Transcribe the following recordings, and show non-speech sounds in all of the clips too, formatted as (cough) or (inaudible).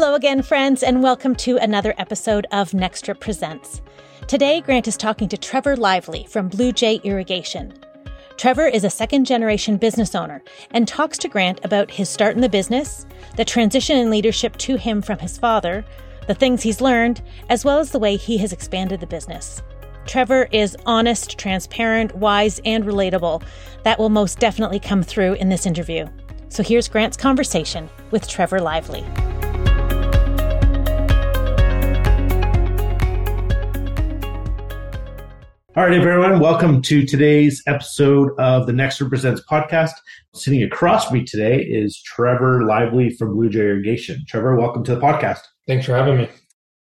Hello again, friends, and welcome to another episode of Nextra Presents. Today, Grant is talking to Trevor Lively from Blue Jay Irrigation. Trevor is a second generation business owner and talks to Grant about his start in the business, the transition in leadership to him from his father, the things he's learned, as well as the way he has expanded the business. Trevor is honest, transparent, wise, and relatable. That will most definitely come through in this interview. So here's Grant's conversation with Trevor Lively. All right, everyone, welcome to today's episode of the Nextra Presents podcast. Sitting across me today is Trevor Lively from Blue Jay Irrigation. Trevor, welcome to the podcast. Thanks for having me.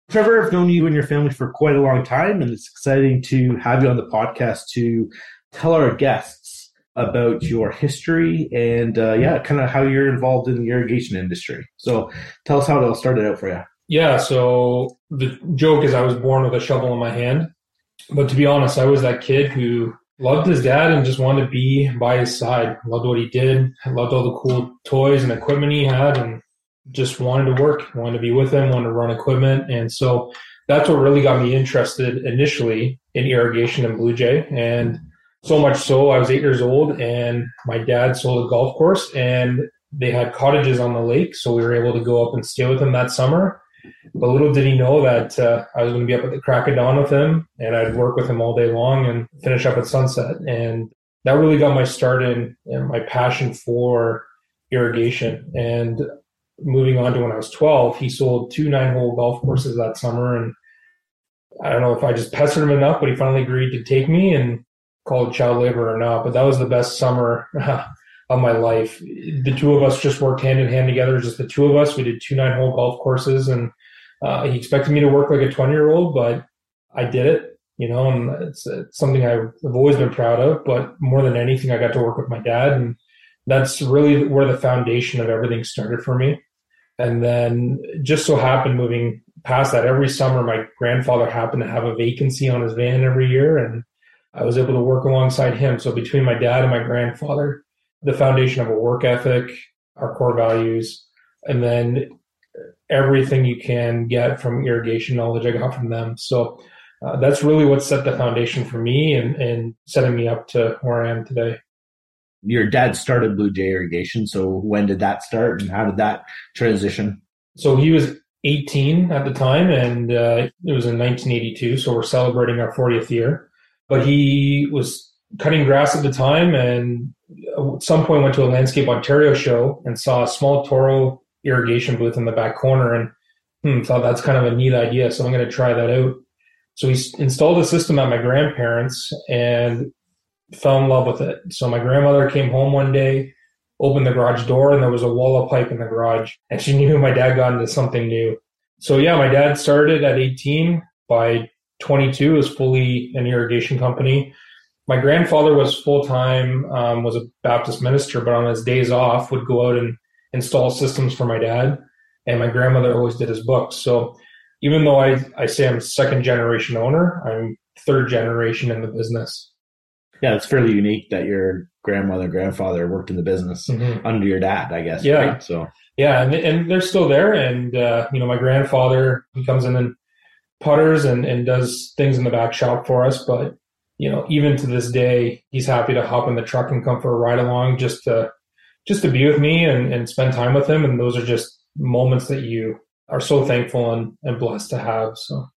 Trevor, I've known you and your family for quite a long time, and it's exciting to have you on the podcast to tell our guests about your history and, uh, yeah, kind of how you're involved in the irrigation industry. So tell us how it all started out for you. Yeah, so the joke is I was born with a shovel in my hand but to be honest, I was that kid who loved his dad and just wanted to be by his side. Loved what he did. Loved all the cool toys and equipment he had, and just wanted to work. Wanted to be with him. Wanted to run equipment, and so that's what really got me interested initially in irrigation and Blue Jay. And so much so, I was eight years old, and my dad sold a golf course, and they had cottages on the lake, so we were able to go up and stay with him that summer but little did he know that uh, I was going to be up at the crack of dawn with him, and I'd work with him all day long and finish up at sunset. And that really got my start in, in my passion for irrigation. And moving on to when I was 12, he sold two nine hole golf courses that summer. And I don't know if I just pestered him enough, but he finally agreed to take me and called child labor or not. But that was the best summer (laughs) of my life. The two of us just worked hand in hand together, just the two of us. We did two nine hole golf courses and uh, he expected me to work like a 20 year old, but I did it, you know, and it's, it's, something I've always been proud of. But more than anything, I got to work with my dad, and that's really where the foundation of everything started for me. And then just so happened moving past that, every summer, my grandfather happened to have a vacancy on his van every year, and I was able to work alongside him. So between my dad and my grandfather, the foundation of a work ethic, our core values, and then everything you can get from irrigation knowledge I got from them. So uh, that's really what set the foundation for me and, and setting me up to where I am today. Your dad started Blue Jay Irrigation. So when did that start and how did that transition? So he was 18 at the time and uh, it was in 1982. So we're celebrating our 40th year. But he was cutting grass at the time and at some point went to a Landscape Ontario show and saw a small Toro irrigation booth in the back corner and hmm, thought that's kind of a neat idea. So I'm going to try that out. So we installed a system at my grandparents and fell in love with it. So my grandmother came home one day, opened the garage door, and there was a wall of pipe in the garage. (laughs) And she knew my dad got into something new. So yeah, my dad started at 18. By 22, was fully an irrigation company. My grandfather was full time, um, was a Baptist minister, but on his days off would go out and install systems for my dad, and my grandmother always did his books. So even though I, I say I'm second generation owner, I'm third generation in the business. Yeah, it's fairly unique that your grandmother, grandfather worked in the business mm-hmm. under your dad, I guess. Yeah. Right? So yeah, and, and they're still there. And uh, you know, my grandfather he comes in and putters and, and does things in the back shop for us. But you know, even to this day, he's happy to hop in the truck and come for a ride along just to just to be with me and, and spend time with him. And those are just moments that you are so thankful and, and blessed to have. So.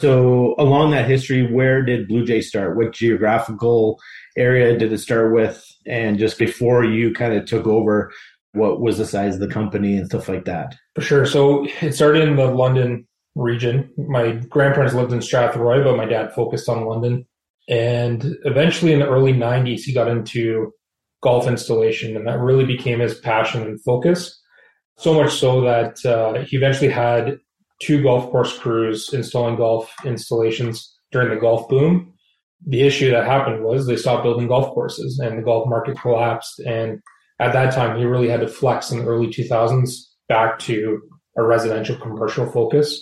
So along that history, where did Blue Jay start? What geographical area did it start with? And just before you kind of took over, what was the size of the company and stuff like that? For sure. So it started in the London region. My grandparents lived in Strathroy, but my dad focused on London. And eventually in the early 90s, he got into golf installation, and that really became his passion and focus. So much so that uh, he eventually had two golf course crews installing golf installations during the golf boom. The issue that happened was they stopped building golf courses and the golf market collapsed. And at that time, he really had to flex in the early 2000s back to a residential commercial focus.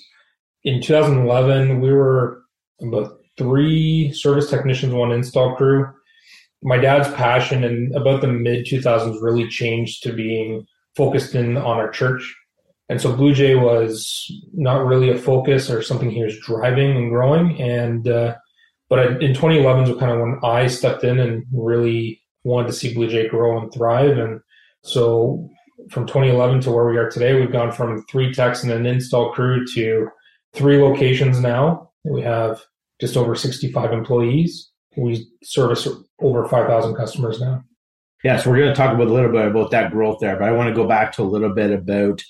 In 2011, we were about three service technicians, one install crew my dad's passion in about the mid 2000s really changed to being focused in on our church And so Blue Jay was not really a focus or something he was driving and growing. And, uh, but in 2011 was kind of when I stepped in and really wanted to see Blue Jay grow and thrive. And so from 2011 to where we are today, we've gone from three techs and an install crew to three locations now. We have just over 65 employees. We service over 5,000 customers now. Yeah, so we're going to talk about a little bit about that growth there, but I want to go back to a little bit about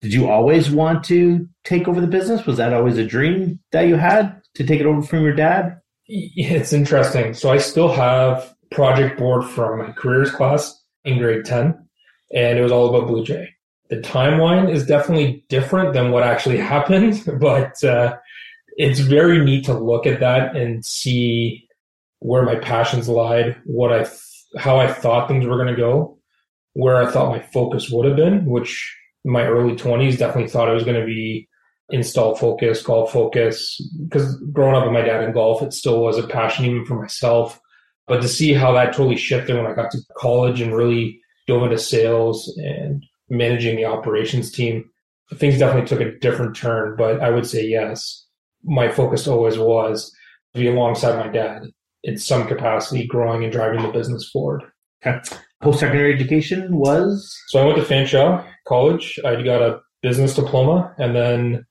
did you always want to take over the business? Was that always a dream that you had to take it over from your dad? It's interesting. So I still have project board from my careers class in grade 10, and it was all about Blue Jay. The timeline is definitely different than what actually (laughs) happened, but uh, it's very neat to look at that and see where my passions lied, what I, how I thought things were going to go, where I thought my focus would have been, which in my early 20s definitely thought it was going to be install focus, golf focus. Because growing up with my dad in golf, it still was a passion even for myself. But to see how that totally shifted when I got to college and really dove into sales and managing the operations team, things definitely took a different turn. But I would say yes, my focus always was to be alongside my dad in some capacity, growing and driving the business forward. Okay. Post secondary education was? So I went to Fanshawe College. I got a business diploma and then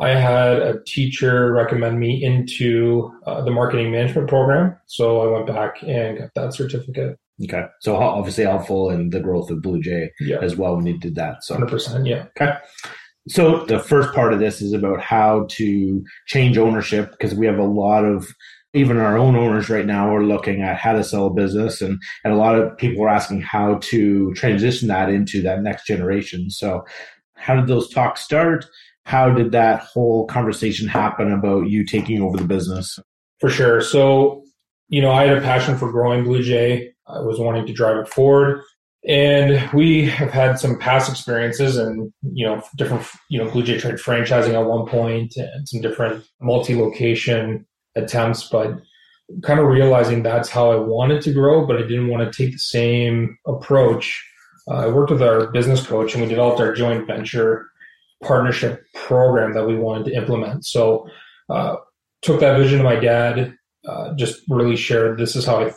I had a teacher recommend me into uh, the marketing management program. So I went back and got that certificate. Okay. So obviously helpful in the growth of Blue Jay yeah. as well when you did that. So 100%. Yeah. Okay. So the first part of this is about how to change ownership because we have a lot of even our own owners right now are looking at how to sell a business and, and a lot of people are asking how to transition that into that next generation. So how did those talks start? How did that whole conversation happen about you taking over the business? For sure. So, you know, I had a passion for growing Blue Jay. I was wanting to drive it forward. And we have had some past experiences and, you know, different, you know, Blue Jay tried franchising at one point and some different multi location attempts, but kind of realizing that's how I wanted to grow, but I didn't want to take the same approach. Uh, I worked with our business coach and we developed our joint venture partnership program that we wanted to implement. So, uh, took that vision to my dad, uh, just really shared this is how I th-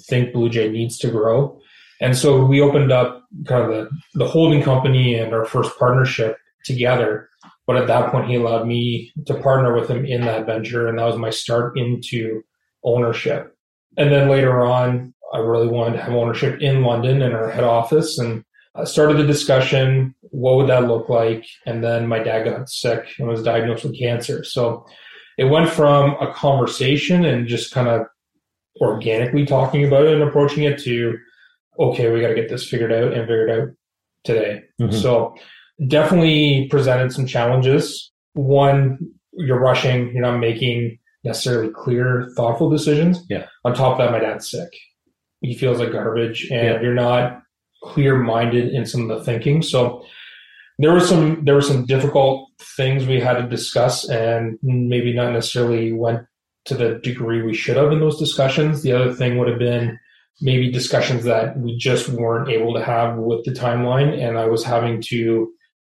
think Blue Jay needs to grow. And so we opened up kind of the, the holding company and our first partnership together. But at that point, he allowed me to partner with him in that venture. And that was my start into ownership. And then later on, I really wanted to have ownership in London in our head office and I started the discussion. What would that look like? And then my dad got sick and was diagnosed with cancer. So it went from a conversation and just kind of organically talking about it and approaching it to, okay, we got to get this figured out and figured out today. Mm-hmm. So definitely presented some challenges. One, you're rushing, you're not making necessarily clear, thoughtful decisions. Yeah. On top of that, my dad's sick. He feels like garbage and yeah. you're not clear minded in some of the thinking. So there were some there were some difficult things we had to discuss and maybe not necessarily went to the degree we should have in those discussions. The other thing would have been maybe discussions that we just weren't able to have with the timeline and I was having to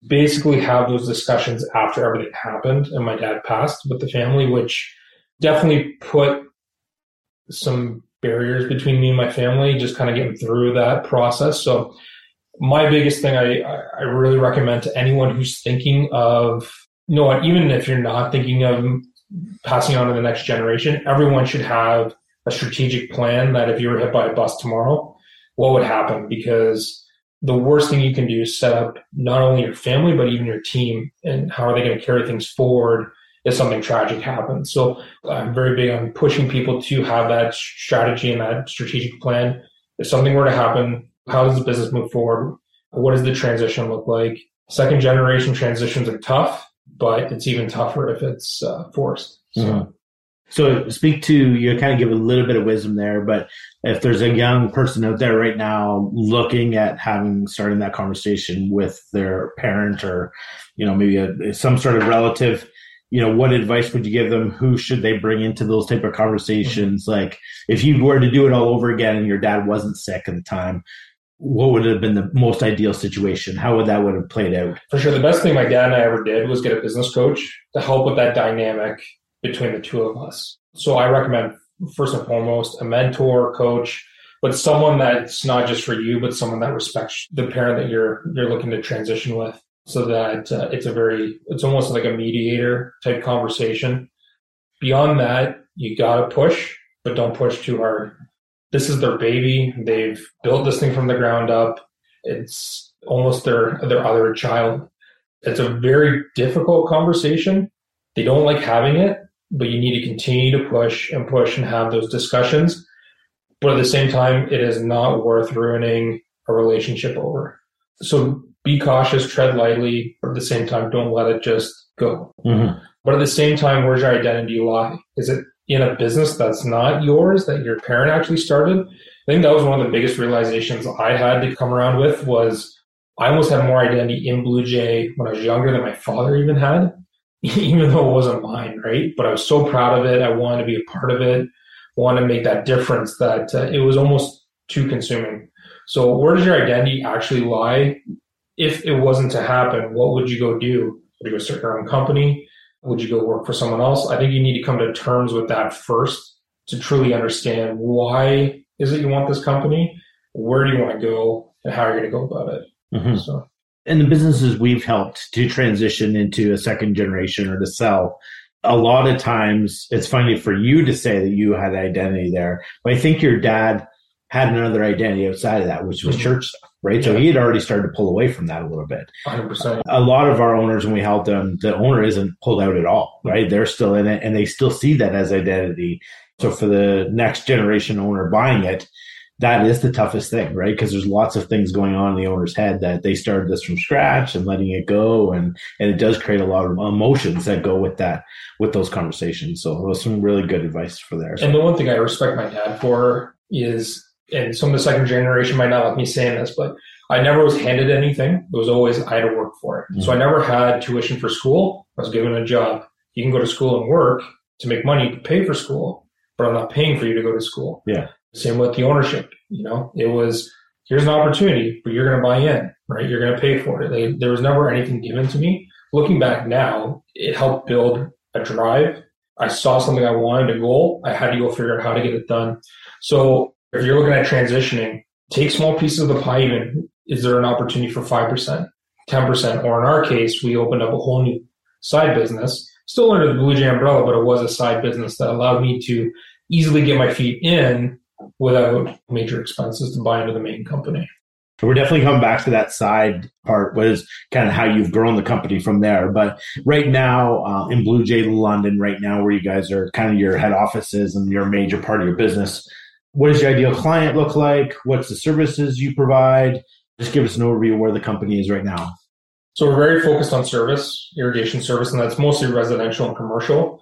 basically have those discussions after everything happened and my dad passed with the family, which definitely put some barriers between me and my family, just kind of getting through that process. So my biggest thing I, I really recommend to anyone who's thinking of, you know what, even if you're not thinking of passing on to the next generation, everyone should have a strategic plan that if you were hit by a bus tomorrow, what would happen? Because the worst thing you can do is set up not only your family, but even your team and how are they going to carry things forward if something tragic happens. So I'm very big on pushing people to have that strategy and that strategic plan. If something were to happen, how does the business move forward? What does the transition look like? Second generation transitions are tough, but it's even tougher if it's uh, forced. So. Mm-hmm. So speak to you kind of give a little bit of wisdom there, but if there's a young person out there right now looking at having starting that conversation with their parent or you know maybe a, some sort of relative you know what advice would you give them who should they bring into those type of conversations mm-hmm. like if you were to do it all over again and your dad wasn't sick at the time what would have been the most ideal situation? How would that would have played out? For sure, the best thing my dad and I ever did was get a business coach to help with that dynamic between the two of us. So I recommend first and foremost a mentor, coach, but someone that's not just for you, but someone that respects the parent that you're you're looking to transition with, so that uh, it's a very it's almost like a mediator type conversation. Beyond that, you gotta push, but don't push too hard. This is their baby. They've built this thing from the ground up. It's almost their their other child. It's a very difficult conversation. They don't like having it, but you need to continue to push and push and have those discussions. But at the same time, it is not worth ruining a relationship over. So be cautious, tread lightly, but at the same time, don't let it just go. Mm-hmm. But at the same time, where's your identity lie? Is it in a business that's not yours that your parent actually started? I think that was one of the biggest realizations I had to come around with was I almost had more identity in Blue Jay when I was younger than my father even had. (laughs) even though it wasn't mine, right? But I was so proud of it. I wanted to be a part of it, wanted to make that difference that uh, it was almost too consuming. So, where does your identity actually lie? If it wasn't to happen, what would you go do? Would you go start your own company? Would you go work for someone else? I think you need to come to terms with that first to truly understand why is it you want this company? Where do you want to go? And how are you going to go about it? Mm-hmm. So and the businesses we've helped to transition into a second generation or to sell, a lot of times it's funny for you to say that you had identity there, but I think your dad had another identity outside of that, which was mm-hmm. church stuff, right? So he had already started to pull away from that a little bit. 100%. A lot of our owners, when we help them, the owner isn't pulled out at all, right? They're still in it and they still see that as identity. So for the next generation owner buying it, that is the toughest thing, right? Because there's lots of things going on in the owner's head that they started this from scratch and letting it go, and and it does create a lot of emotions that go with that with those conversations. So it was some really good advice for there. And the one thing I respect my dad for is, and some of the second generation might not like me saying this, but I never was handed anything. It was always I had to work for it. Mm-hmm. So I never had tuition for school. I was given a job. You can go to school and work to make money to pay for school, but I'm not paying for you to go to school. Yeah. Same with the ownership. You know, it was here's an opportunity, but you're going to buy in, right? You're going to pay for it. They, there was never anything given to me. Looking back now, it helped build a drive. I saw something I wanted, a goal. I had to go figure out how to get it done. So if you're looking at transitioning, take small pieces of the pie. Even is there an opportunity for five percent, ten percent, or in our case, we opened up a whole new side business, still under the Blue Jay umbrella, but it was a side business that allowed me to easily get my feet in without major expenses to buy into the main company. We're definitely coming back to that side part was kind of how you've grown the company from there. But right now uh, in Blue Jay London, right now where you guys are kind of your head offices and your major part of your business, what does your ideal client look like? What's the services you provide? Just give us an overview of where the company is right now. So we're very focused on service, irrigation service, and that's mostly residential and commercial.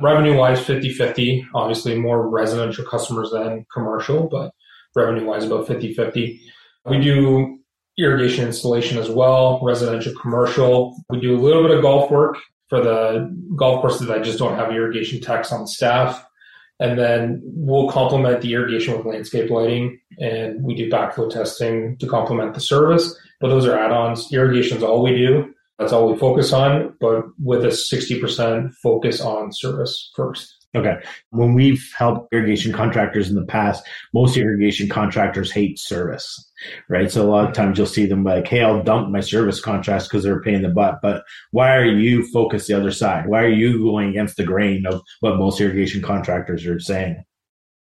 Revenue wise, 50 50. Obviously, more residential customers than commercial, but revenue wise, about 50 50. We do irrigation installation as well, residential, commercial. We do a little bit of golf work for the golf courses that just don't have irrigation techs on staff. And then we'll complement the irrigation with landscape lighting and we do backflow testing to complement the service. But those are add ons. Irrigation is all we do. That's all we focus on, but with a 60% focus on service first. Okay. When we've helped irrigation contractors in the past, most irrigation contractors hate service, right? So a lot of times you'll see them like, hey, I'll dump my service contracts because they're paying the butt. But why are you focused the other side? Why are you going against the grain of what most irrigation contractors are saying?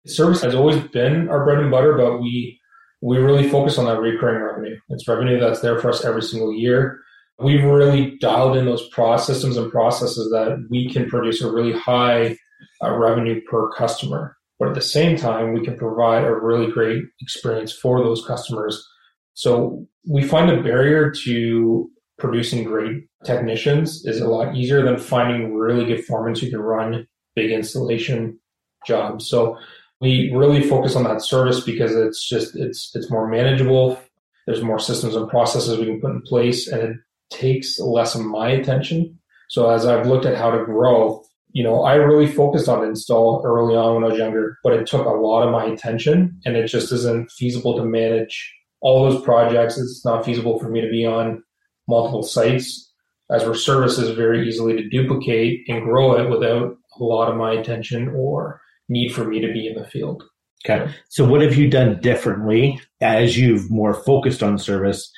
Service has always been our bread and butter, but we we really focus on that recurring revenue. It's revenue that's there for us every single year we've really dialed in those process systems and processes that we can produce a really high uh, revenue per customer. But at the same time, we can provide a really great experience for those customers. So we find the barrier to producing great technicians is a lot easier than finding really good foremen who can run big installation jobs. So we really focus on that service because it's just it's it's more manageable. There's more systems and processes we can put in place, and it takes less of my attention. So as I've looked at how to grow, you know, I really focused on install early on when I was younger, but it took a lot of my attention and it just isn't feasible to manage all those projects, it's not feasible for me to be on multiple sites as our service is very easily to duplicate and grow it without a lot of my attention or need for me to be in the field. Okay. So what have you done differently as you've more focused on service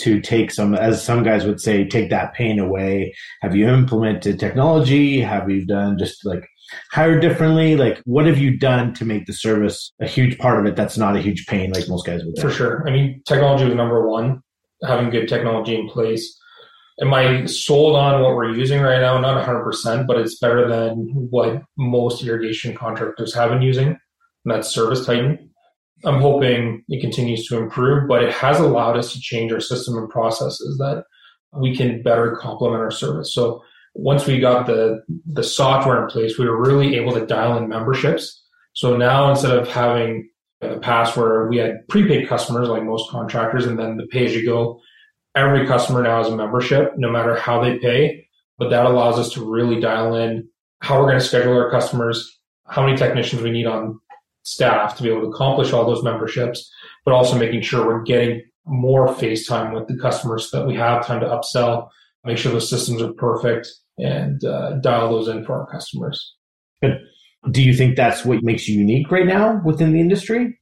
to take some, as some guys would say, take that pain away? Have you implemented technology? Have you done just like hire differently? Like what have you done to make the service a huge part of it that's not a huge pain like most guys would? For sure. I mean, technology was number one, having good technology in place. Am I sold on what we're using right now? Not 100%, but it's better than what most irrigation contractors have been using. And that's Service Titan. I'm hoping it continues to improve, but it has allowed us to change our system and processes that we can better complement our service. So once we got the the software in place, we were really able to dial in memberships. So now instead of having in the past where we had prepaid customers like most contractors and then the pay as you go, every customer now has a membership no matter how they pay. But that allows us to really dial in how we're going to schedule our customers, how many technicians we need on staff to be able to accomplish all those memberships, but also making sure we're getting more face time with the customers so that we have time to upsell, make sure those systems are perfect, and uh, dial those in for our customers. But do you think that's what makes you unique right now within the industry?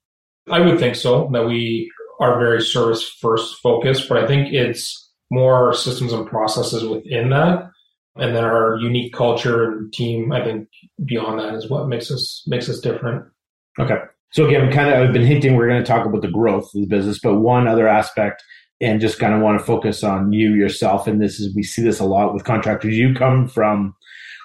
I would think so, that we are very service first focused, but I think it's more systems and processes within that. And then our unique culture and team, I think beyond that is what makes us makes us different. Okay. So again, kind of I've been hinting we're going to talk about the growth of the business, but one other aspect and just kind of want to focus on you yourself. And this is, we see this a lot with contractors. You come from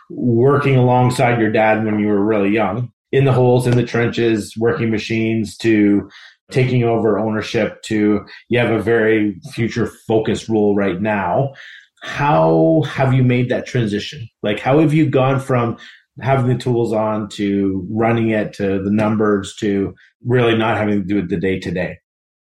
working alongside your dad when you were really young in the holes, in the trenches, working machines to taking over ownership to you have a very future focused role right now. How have you made that transition? Like, how have you gone from having the tools on to running it to the numbers to really not having to do it the day to day?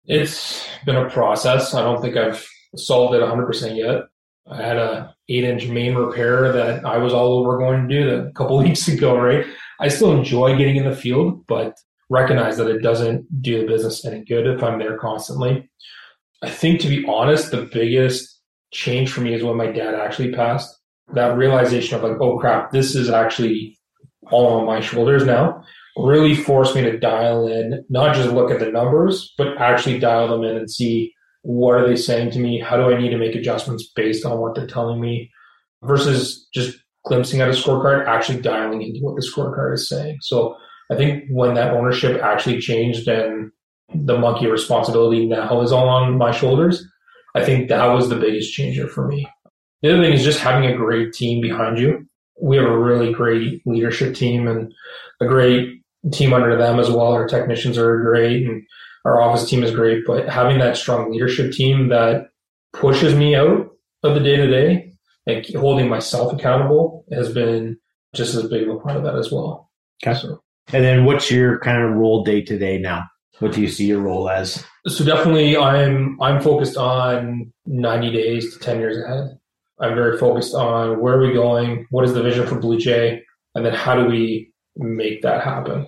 It's been a process. I don't think I've solved it 100% yet. I had a eight inch main repair that I was all over going to do a couple (laughs) weeks ago, right? I still enjoy getting in the field, but recognize that it doesn't do the business any good if I'm there constantly. I think to be honest, the biggest change for me is when my dad actually passed. That realization of like, oh crap, this is actually all on my shoulders now really forced me to dial in, not just look at the numbers, but actually dial them in and see what are they saying to me? How do I need to make adjustments based on what they're telling me versus just glimpsing at a scorecard, actually dialing into what the scorecard is saying. So I think when that ownership actually changed and the monkey responsibility now is all on my shoulders, I think that was the biggest changer for me. The other thing is just having a great team behind you. We have a really great leadership team and a great team under them as well. Our technicians are great and our office team is great, but having that strong leadership team that pushes me out of the day to day and holding myself accountable has been just as big of a part of that as well. Okay. So, and then what's your kind of role day to day now? What do you see your role as? So definitely I'm I'm focused on 90 days to 10 years ahead. I'm very focused on where are we going, what is the vision for Blue Jay, and then how do we make that happen.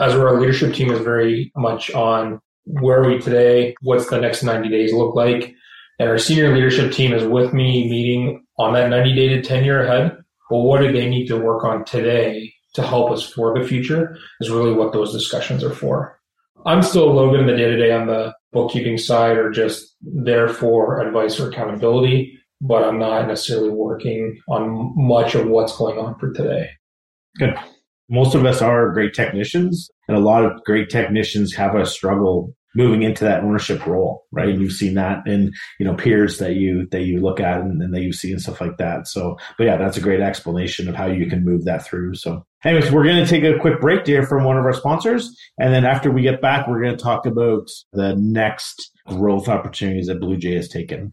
As our leadership team is very much on where are we today, what's the next 90 days look like, and our senior leadership team is with me meeting on that 90 day to 10 year ahead. Well, what do they need to work on today to help us for the future is really what those discussions are for. I'm still a little bit in the day to day on the bookkeeping side or just there for advice or accountability, but I'm not necessarily working on much of what's going on for today. Good. Most of us are great technicians and a lot of great technicians have a struggle moving into that ownership role right? And you've seen that in you know peers that you that you look at and, and that you see and stuff like that. So but yeah that's a great explanation of how you can move that through. So anyways we're going to take a quick break here from one of our sponsors. And then after we get back we're going to talk about the next growth opportunities that blue jay has taken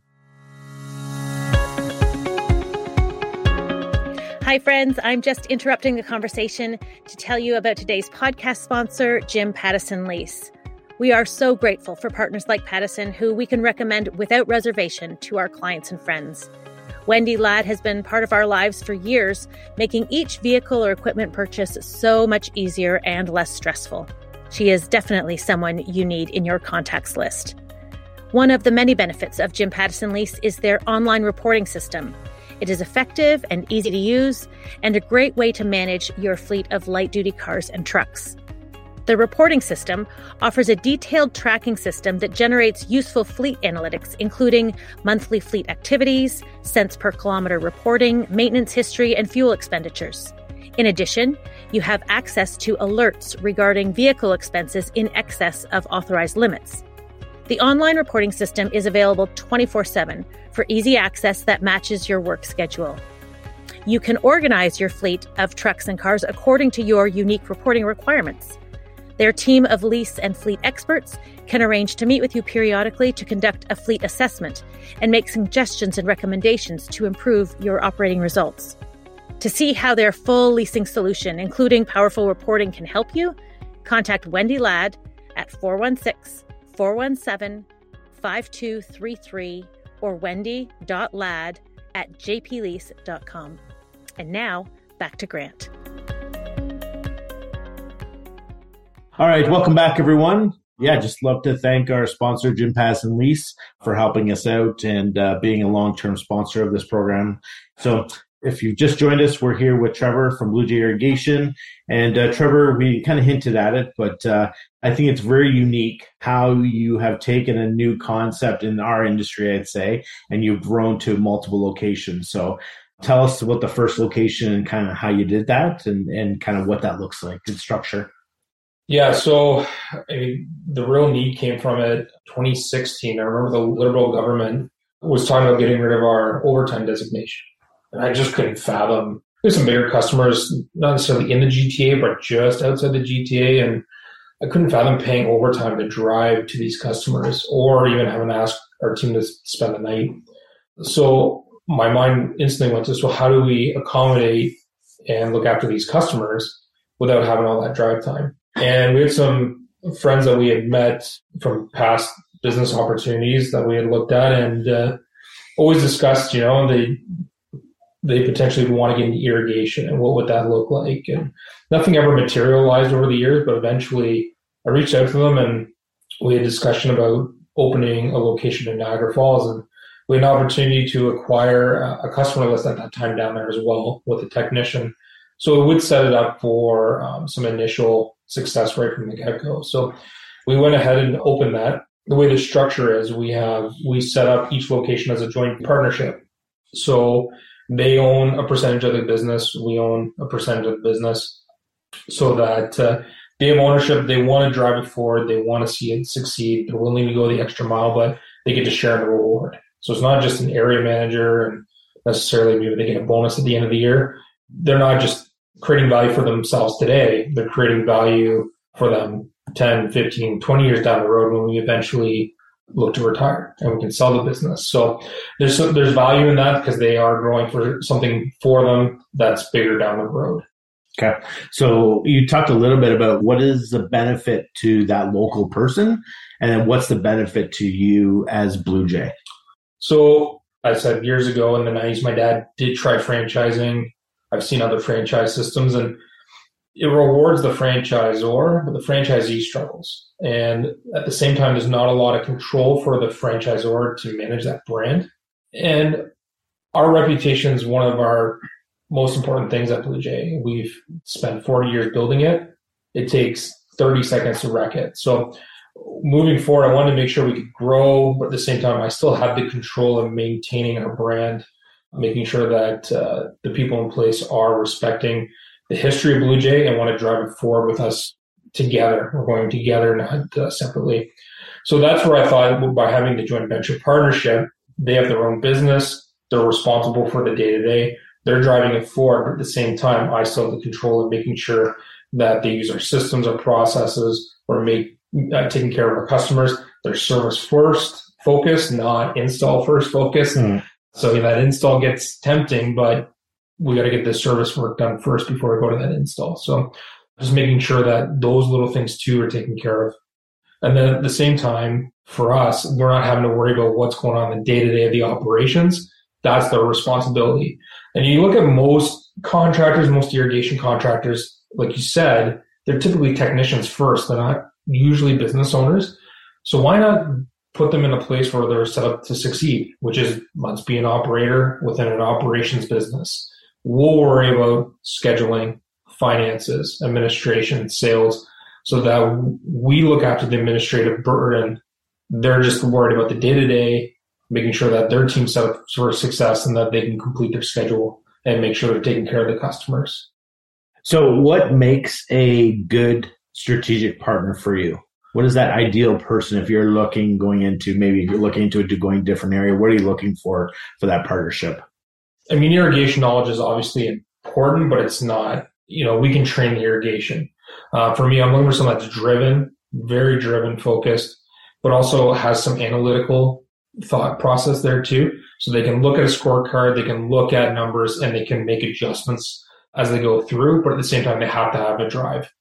Hi, friends. I'm just interrupting the conversation to tell you about today's podcast sponsor, Jim Pattison Lease. We are so grateful for partners like Pattison who we can recommend without reservation to our clients and friends. Wendy Ladd has been part of our lives for years, making each vehicle or equipment purchase so much easier and less stressful. She is definitely someone you need in your contacts list. One of the many benefits of Jim Pattison Lease is their online reporting system. It is effective and easy to use, and a great way to manage your fleet of light duty cars and trucks. The reporting system offers a detailed tracking system that generates useful fleet analytics, including monthly fleet activities, cents per kilometer reporting, maintenance history, and fuel expenditures. In addition, you have access to alerts regarding vehicle expenses in excess of authorized limits. The online reporting system is available 24 7 for easy access that matches your work schedule. You can organize your fleet of trucks and cars according to your unique reporting requirements. Their team of lease and fleet experts can arrange to meet with you periodically to conduct a fleet assessment and make suggestions and recommendations to improve your operating results. To see how their full leasing solution, including powerful reporting, can help you, contact Wendy Ladd at 416 417 5233 or wendy.ladd at jplease.com. And now, back to Grant. All right, welcome back, everyone. Yeah, just love to thank our sponsor, Jim Pattison Lease, for helping us out and uh, being a long term sponsor of this program. So, if you've just joined us, we're here with Trevor from Blue Jay Irrigation. And uh, Trevor, we kind of hinted at it, but uh, I think it's very unique how you have taken a new concept in our industry, I'd say, and you've grown to multiple locations. So tell us what the first location and kind of how you did that and, and kind of what that looks like in structure. Yeah, so I mean, the real need came from it 2016. I remember the Liberal government was talking about getting rid of our overtime designation I just couldn't fathom. There's some bigger customers, not necessarily in the GTA, but just outside the GTA, and I couldn't fathom paying overtime to drive to these customers, or even having to ask our team to spend the night. So my mind instantly went to, so how do we accommodate and look after these customers without having all that drive time? And we had some friends that we had met from past business opportunities that we had looked at and uh, always discussed, you know, the they potentially want to get into irrigation and what would that look like? And nothing ever materialized over the years, but eventually I reached out to them and we had a discussion about opening a location in Niagara Falls and we had an opportunity to acquire a customer list at that time down there as well with a technician. So it would set it up for um, some initial success right from the get go. So we went ahead and opened that. The way the structure is, we have we set up each location as a joint partnership. So they own a percentage of the business. We own a percentage of the business so that uh, they have ownership. They want to drive it forward. They want to see it succeed. They're willing to go the extra mile, but they get to share the reward. So it's not just an area manager and necessarily maybe they get a bonus at the end of the year. They're not just creating value for themselves today. They're creating value for them 10, 15, 20 years down the road when we eventually look to retire and we can sell the business. So there's there's value in that because they are growing for something for them that's bigger down the road. Okay. So you talked a little bit about what is the benefit to that local person and then what's the benefit to you as Blue Jay? So I said years ago in the 90s, my dad did try franchising. I've seen other franchise systems and it rewards the franchisor, but the franchisee struggles. And at the same time, there's not a lot of control for the franchisor to manage that brand. And our reputation is one of our most important things at Blue Jay. We've spent 40 years building it. It takes 30 seconds to wreck it. So moving forward, I wanted to make sure we could grow, but at the same time, I still have the control of maintaining our brand, making sure that uh, the people in place are respecting the history of Blue Jay and want to drive it forward with us together. We're going together, not uh, separately. So that's where I thought by having the joint venture partnership, they have their own business. They're responsible for the day to day. They're driving it forward, but at the same time, I still have the control of making sure that they use our systems, our processes, or make uh, taking care of our customers. They're service first focus, not install first focus. Mm. So that install gets tempting, but we got to get the service work done first before we go to that install. So just making sure that those little things too are taken care of. And then at the same time, for us, we're not having to worry about what's going on in the day to day of the operations. That's their responsibility. And you look at most contractors, most irrigation contractors, like you said, they're typically technicians first. They're not usually business owners. So why not put them in a place where they're set up to succeed, which is let's be an operator within an operations business. We'll worry about scheduling, finances, administration, sales, so that we look after the administrative burden. They're just worried about the day to day, making sure that their team's set up for success and that they can complete their schedule and make sure they're taking care of the customers. So, what makes a good strategic partner for you? What is that ideal person if you're looking going into maybe you're looking into a going different area? What are you looking for for that partnership? I mean, irrigation knowledge is obviously important, but it's not. You know, we can train the irrigation. Uh, for me, I'm looking for someone that's driven, very driven, focused, but also has some analytical thought process there too. So they can look at a scorecard, they can look at numbers, and they can make adjustments as they go through. But at the same time, they have to have a drive.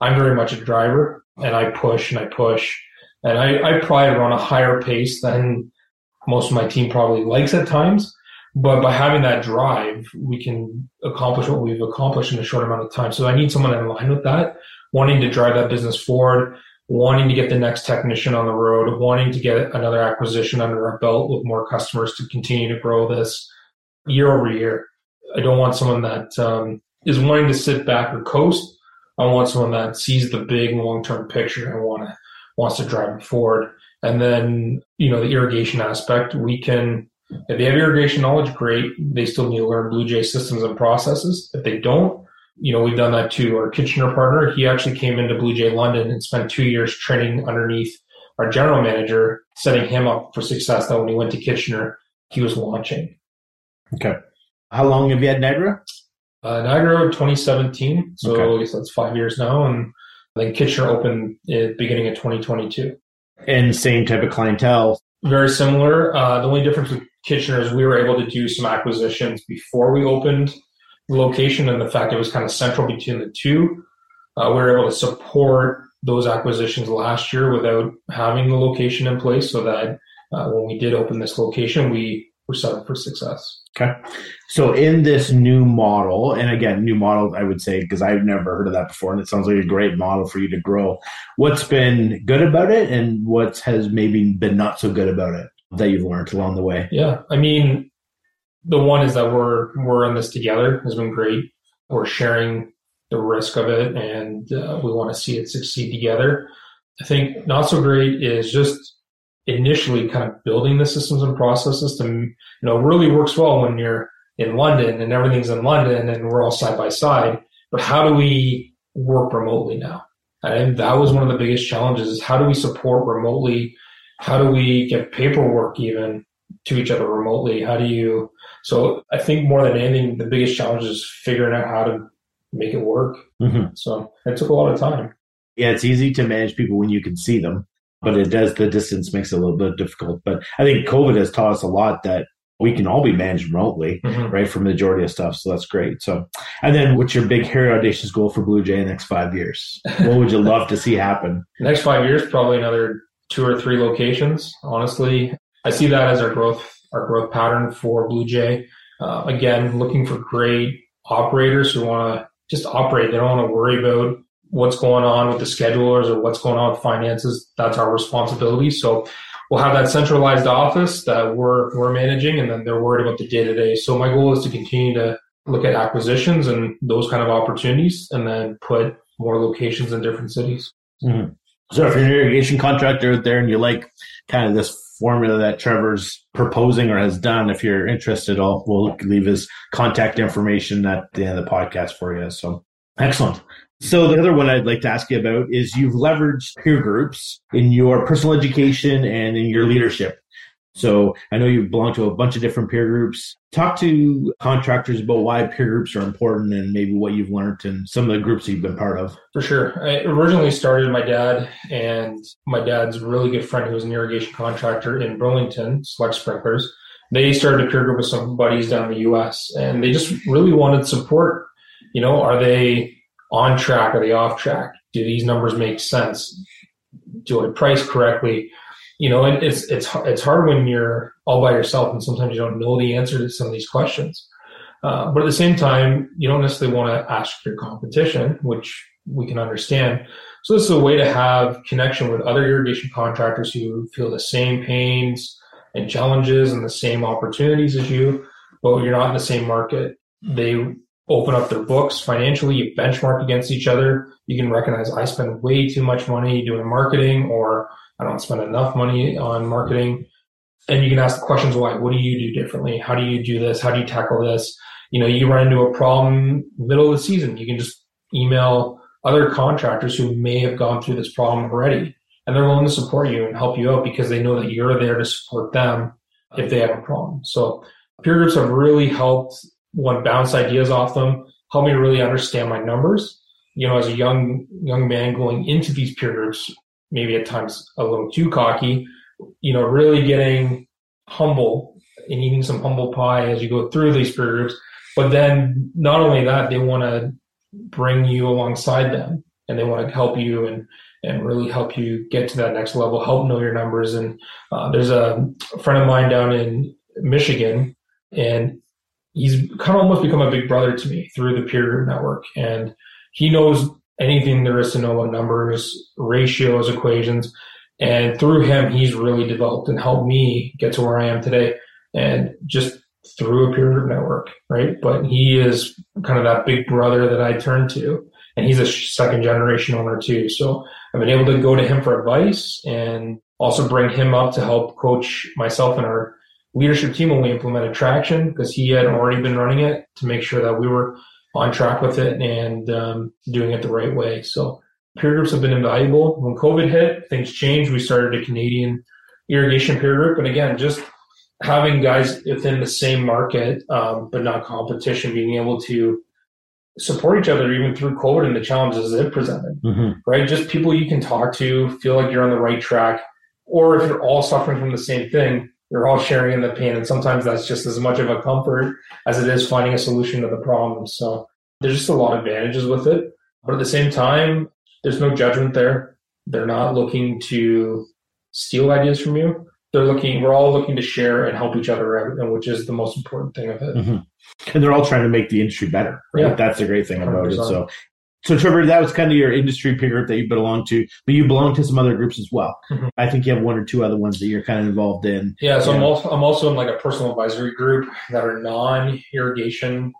I'm very much a driver, and I push and I push, and I, I probably run a higher pace than most of my team probably likes at times. But by having that drive, we can accomplish what we've accomplished in a short amount of time. So I need someone in line with that, wanting to drive that business forward, wanting to get the next technician on the road, wanting to get another acquisition under our belt with more customers to continue to grow this year over year. I don't want someone that um, is wanting to sit back or coast. I want someone that sees the big long term picture and want to wants to drive it forward. And then, you know, the irrigation aspect, we can if they have irrigation knowledge, great. They still need to learn Blue Jay systems and processes. If they don't, you know, we've done that too. Our Kitchener partner, he actually came into Blue Jay London and spent two years training underneath our general manager, setting him up for success. That when he went to Kitchener, he was launching. Okay. How long have you had Niagara? Uh, Niagara 2017. So okay. I guess that's five years now. And then Kitchener opened at beginning of 2022. And same type of clientele. Very similar. Uh, the only difference with Kitchener is we were able to do some acquisitions before we opened the location, and the fact it was kind of central between the two. Uh, we were able to support those acquisitions last year without having the location in place, so that uh, when we did open this location, we were set up for success. Okay. So in this new model, and again, new model, I would say, because I've never heard of that before, and it sounds like a great model for you to grow. What's been good about it, and what has maybe been not so good about it that you've learned along the way? Yeah, I mean, the one is that we're we're in this together has been great. We're sharing the risk of it, and uh, we want to see it succeed together. I think not so great is just initially kind of building the systems and processes to, you know, really works well when you're in London and everything's in London and we're all side by side. But how do we work remotely now? And that was one of the biggest challenges is how do we support remotely? How do we get paperwork even to each other remotely? How do you, so I think more than anything, the biggest challenge is figuring out how to make it work. Mm-hmm. So it took a lot of time. Yeah, it's easy to manage people when you can see them but it does the distance makes it a little bit difficult. But I think COVID has taught us a lot that we can all be managed remotely, mm-hmm. right, for majority of stuff. So that's great. So, and then what's your big, hairy, audacious goal for Blue Jay in the next five years? What would you love to see happen? (laughs) next five years, probably another two or three locations. Honestly, I see that as our growth, our growth pattern for Blue Jay. Uh, again, looking for great operators who want to just operate. They don't want to worry about what's going on with the schedulers or what's going on with finances, that's our responsibility. So we'll have that centralized office that we're we're managing, and then they're worried about the day to day. So my goal is to continue to look at acquisitions and those kind of opportunities, and then put more locations in different cities. Mm-hmm. So if you're an irrigation contractor out there and you like kind of this formula that Trevor's proposing or has done, if you're interested, I'll, we'll leave his contact information at the end of the podcast for you. So excellent. So the other one I'd like to ask you about is you've leveraged peer groups in your personal education and in your leadership. So I know you belong to a bunch of different peer groups. Talk to contractors about why peer groups are important and maybe what you've learned and some of the groups you've been part of. For sure. I originally started my dad and my dad's really good friend who was an irrigation contractor in Burlington, Select Sprinklers. They started a peer group with some buddies down in the US and they just really wanted support. You know, are they on track? Are they off track? Do these numbers make sense? Do I price correctly? You know, and it's it's it's hard when you're all by yourself, and sometimes you don't know the answer to some of these questions. Uh, but at the same time, you don't necessarily want to ask your competition, which we can understand. So this is a way to have connection with other irrigation contractors who feel the same pains and challenges and the same opportunities as you, but you're not in the same market. They open up their books financially, you benchmark against each other. You can recognize I spend way too much money doing marketing or I don't spend enough money on marketing. And you can ask the questions why. What do you do differently? How do you do this? How do you tackle this? You know, you run into a problem middle of the season. You can just email other contractors who may have gone through this problem already. And they're willing to support you and help you out because they know that you're there to support them if they have a problem. So peer groups have really helped one bounce ideas off them, help me really understand my numbers. You know, as a young young man going into these peer groups, maybe at times a little too cocky, you know, really getting humble and eating some humble pie as you go through these peer groups. But then not only that, they want to bring you alongside them and they want to help you and and really help you get to that next level, help know your numbers. And uh, there's a friend of mine down in Michigan, and he's kind of almost become a big brother to me through the peer group network. And he knows anything there is to know about numbers, ratios, equations. And through him, he's really developed and helped me get to where I am today. And just through a peer group network, right? But he is kind of that big brother that I turn to, and he's a second generation owner too. So I've been able to go to him for advice and also bring him up to help coach myself and our leadership team when we implemented traction because he had already been running it to make sure that we were on track with it and um, doing it the right way. So peer groups have been invaluable. When COVID hit, things changed. We started a Canadian irrigation peer group, and again, just having guys within the same market, um, but not competition, being able to support each other even through COVID and the challenges it presented, mm-hmm. right? Just people you can talk to, feel like you're on the right track, or if you're all suffering from the same thing, you're all sharing in the pain. And sometimes that's just as much of a comfort as it is finding a solution to the problem. So there's just a lot of advantages with it. But at the same time, there's no judgment there. They're not looking to steal ideas from you they're looking we're all looking to share and help each other out which is the most important thing of it mm-hmm. and they're all trying to make the industry better right? yeah that's the great thing about 100%. it so so Trevor, that was kind of your industry peer group that you belong to, but you belong to some other groups as well. Mm-hmm. I think you have one or two other ones that you're kind of involved in. Yeah, so I'm also I'm also in like a personal advisory group that are non-irrigation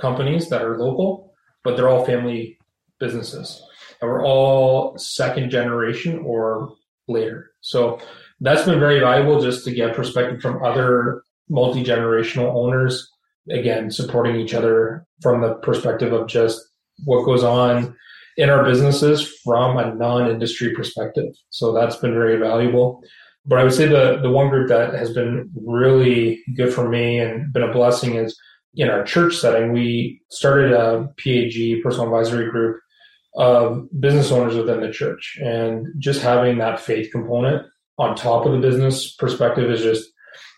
companies that are local, but they're all family businesses, and we're all second generation or later. So that's been very valuable just to get perspective from other multi generational owners. Again, supporting each other from the perspective of just what goes on in our businesses from a non industry perspective. So that's been very valuable. But I would say the, the one group that has been really good for me and been a blessing is in our church setting. We started a PAG, personal advisory group of business owners within the church and just having that faith component on top of the business perspective is just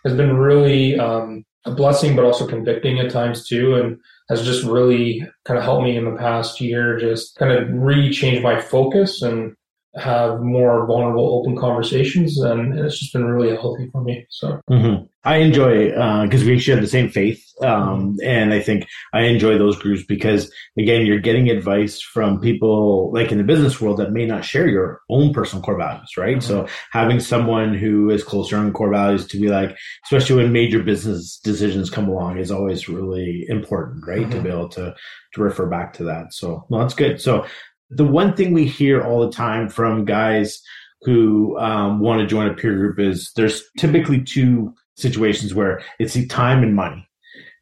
has been really um, a blessing, but also convicting at times too, and has just really kind of helped me in the past year just kind of re-change my focus and have more vulnerable, open conversations, and, it's just been really healthy for me. So mm-hmm. I enjoy because uh, we share the same faith, um, and I think I enjoy those groups because again, you're getting advice from people like in the business world that may not share your own personal core values, right? Mm-hmm. So having someone who is closer on core values to be like, especially when major business decisions come along, is always really important, right? Mm-hmm. To be able to to refer back to that. So well, that's good. So the one thing we hear all the time from guys who um, want to join a peer group is there's typically two situations where it's the time and money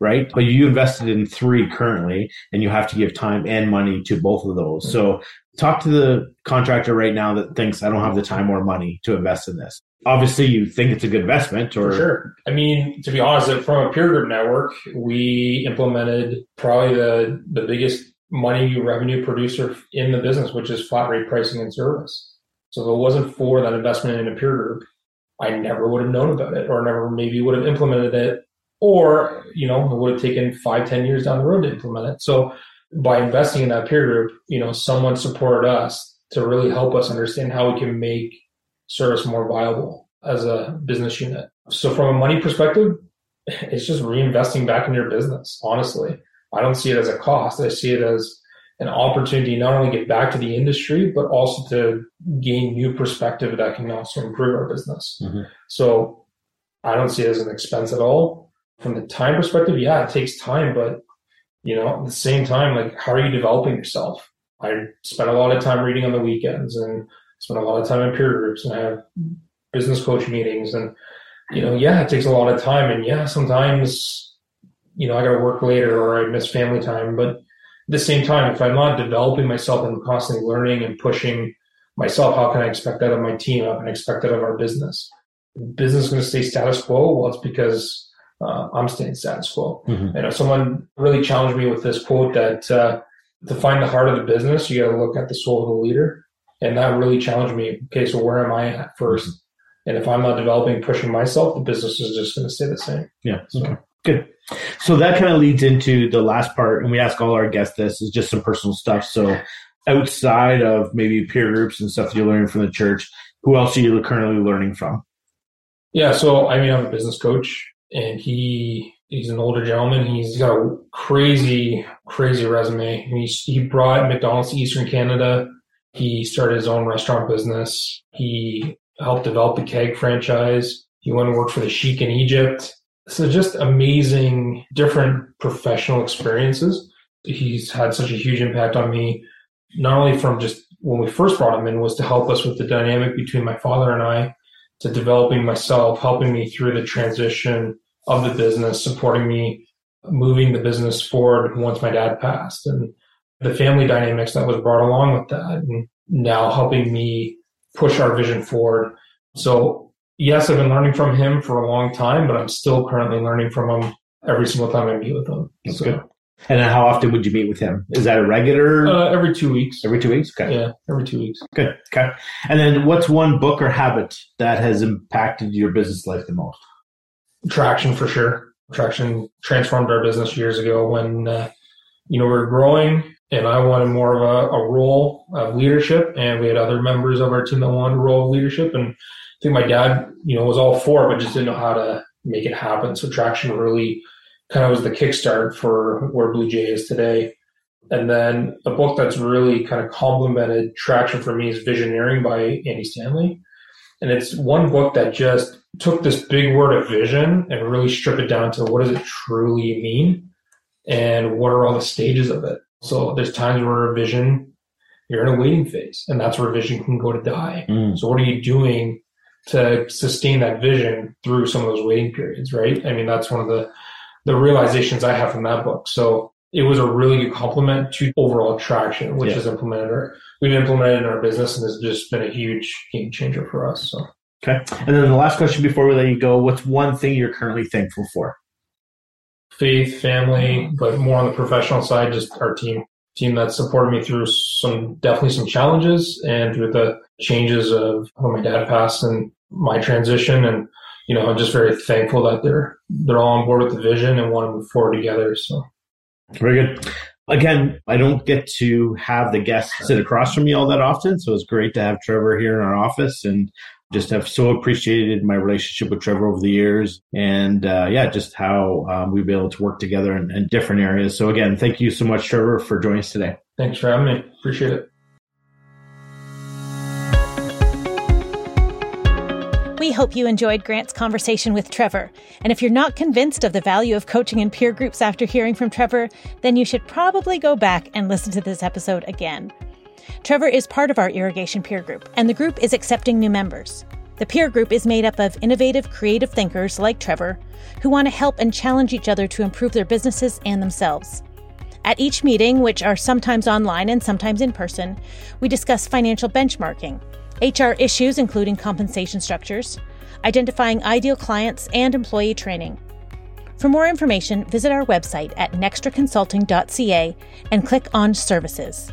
right? But you invested in three currently and you have to give time and money to both of those. So talk to the contractor right now that thinks i don't have the time or money to invest in this. Obviously you think it's a good investment or For sure. I mean to be honest from a peer group network we implemented probably the the biggest money revenue producer in the business, which is flat rate pricing and service. So if it wasn't for that investment in a peer group, I never would have known about it or never maybe would have implemented it. Or, you know, it would have taken five, ten years down the road to implement it. So by investing in that peer group, you know, someone supported us to really help us understand how we can make service more viable as a business unit. So from a money perspective, (laughs) it's just reinvesting back in your business, honestly. I don't see it as a cost. I see it as an opportunity not only get back to the industry, but also to gain new perspective that can also improve our business. Mm-hmm. So I don't see it as an expense at all. From the time perspective, yeah, it takes time, but you know, at the same time, like how are you developing yourself? I spend a lot of time reading on the weekends and spend a lot of time in peer groups and I have business coach meetings and you know, yeah, it takes a lot of time and yeah, sometimes, you know, I gotta work later or I miss family time, but at the same time, if I'm not developing myself and constantly learning and pushing myself, how can I expect that of my team? How can I expect that of our business? Business is going to stay status quo. Well, it's because uh, I'm staying status quo. Mm-hmm. And if someone really challenged me with this quote that uh, to find the heart of the business, you got to look at the soul of the leader. And that really challenged me. Okay, so where am I at first? And if I'm not developing, pushing myself, the business is just going to stay the same. Yeah. So. Okay. Good. So that kind of leads into the last part, and we ask all our guests this is just some personal stuff. So outside of maybe peer groups and stuff you're learning from the church, who else are you currently learning from? Yeah, so I mean, I'm a business coach, and he he's an older gentleman. He's got a crazy, crazy resume. He's, he brought McDonald's to Eastern Canada. He started his own restaurant business. He helped develop the Keg franchise. He went and worked for the Sheikh in Egypt. So just amazing, different professional experiences. He's had such a huge impact on me, not only from just when we first brought him in was to help us with the dynamic between my father and I, to developing myself, helping me through the transition of the business, supporting me moving the business forward once my dad passed and the family dynamics that was brought along with that and now helping me push our vision forward. So yes, I've been learning from him for a long time, but I'm still currently learning from him every single time I meet with him. That's so, good. And how often would you meet with him? Is that a regular? Uh, every two weeks. Every two weeks? Okay. Yeah, every two weeks. Good. Okay. And then what's one book or habit that has impacted your business life the most? Traction for sure. Traction transformed our business years ago when, uh, you know, we were growing and I wanted more of a, a role of leadership and we had other members of our team that wanted a role of leadership and I think my dad, you know, was all for it, but just didn't know how to make it happen. So traction really kind of was the kickstart for where Blue Jay is today. And then a book that's really kind of complemented traction for me is Visioneering by Andy Stanley. And it's one book that just took this big word of vision and really stripped it down to what does it truly mean and what are all the stages of it. So there's times where a vision, you're in a waiting phase, and that's where vision can go to die. Mm. So what are you doing to sustain that vision through some of those waiting periods, right? I mean, that's one of the the realizations I have from that book. So it was a really good complement to overall traction, which yeah. is implemented or we've implemented in our business and has just been a huge game changer for us. So Okay. And then the last question before we let you go, what's one thing you're currently thankful for? Faith, family, but more on the professional side, just our team team that supported me through some definitely some challenges and through the changes of when my dad passed and my transition. And you know I'm just very thankful that they're they're all on board with the vision and want to move forward together so. Very good. Again I don't get to have the guests sit across from me all that often so it's great to have Trevor here in our office and just have so appreciated my relationship with Trevor over the years, and uh, yeah, just how um, we've been able to work together in, in different areas. So again, thank you so much, Trevor, for joining us today. Thanks for having me. Appreciate it. We hope you enjoyed Grant's conversation with Trevor. And if you're not convinced of the value of coaching in peer groups after hearing from Trevor, then you should probably go back and listen to this episode again. Trevor is part of our irrigation peer group, and the group is accepting new members. The peer group is made up of innovative, creative thinkers like Trevor who want to help and challenge each other to improve their businesses and themselves. At each meeting, which are sometimes online and sometimes in person, we discuss financial benchmarking, HR issues including compensation structures, identifying ideal clients, and employee training. For more information, visit our website at nextraconsulting.ca and click on Services.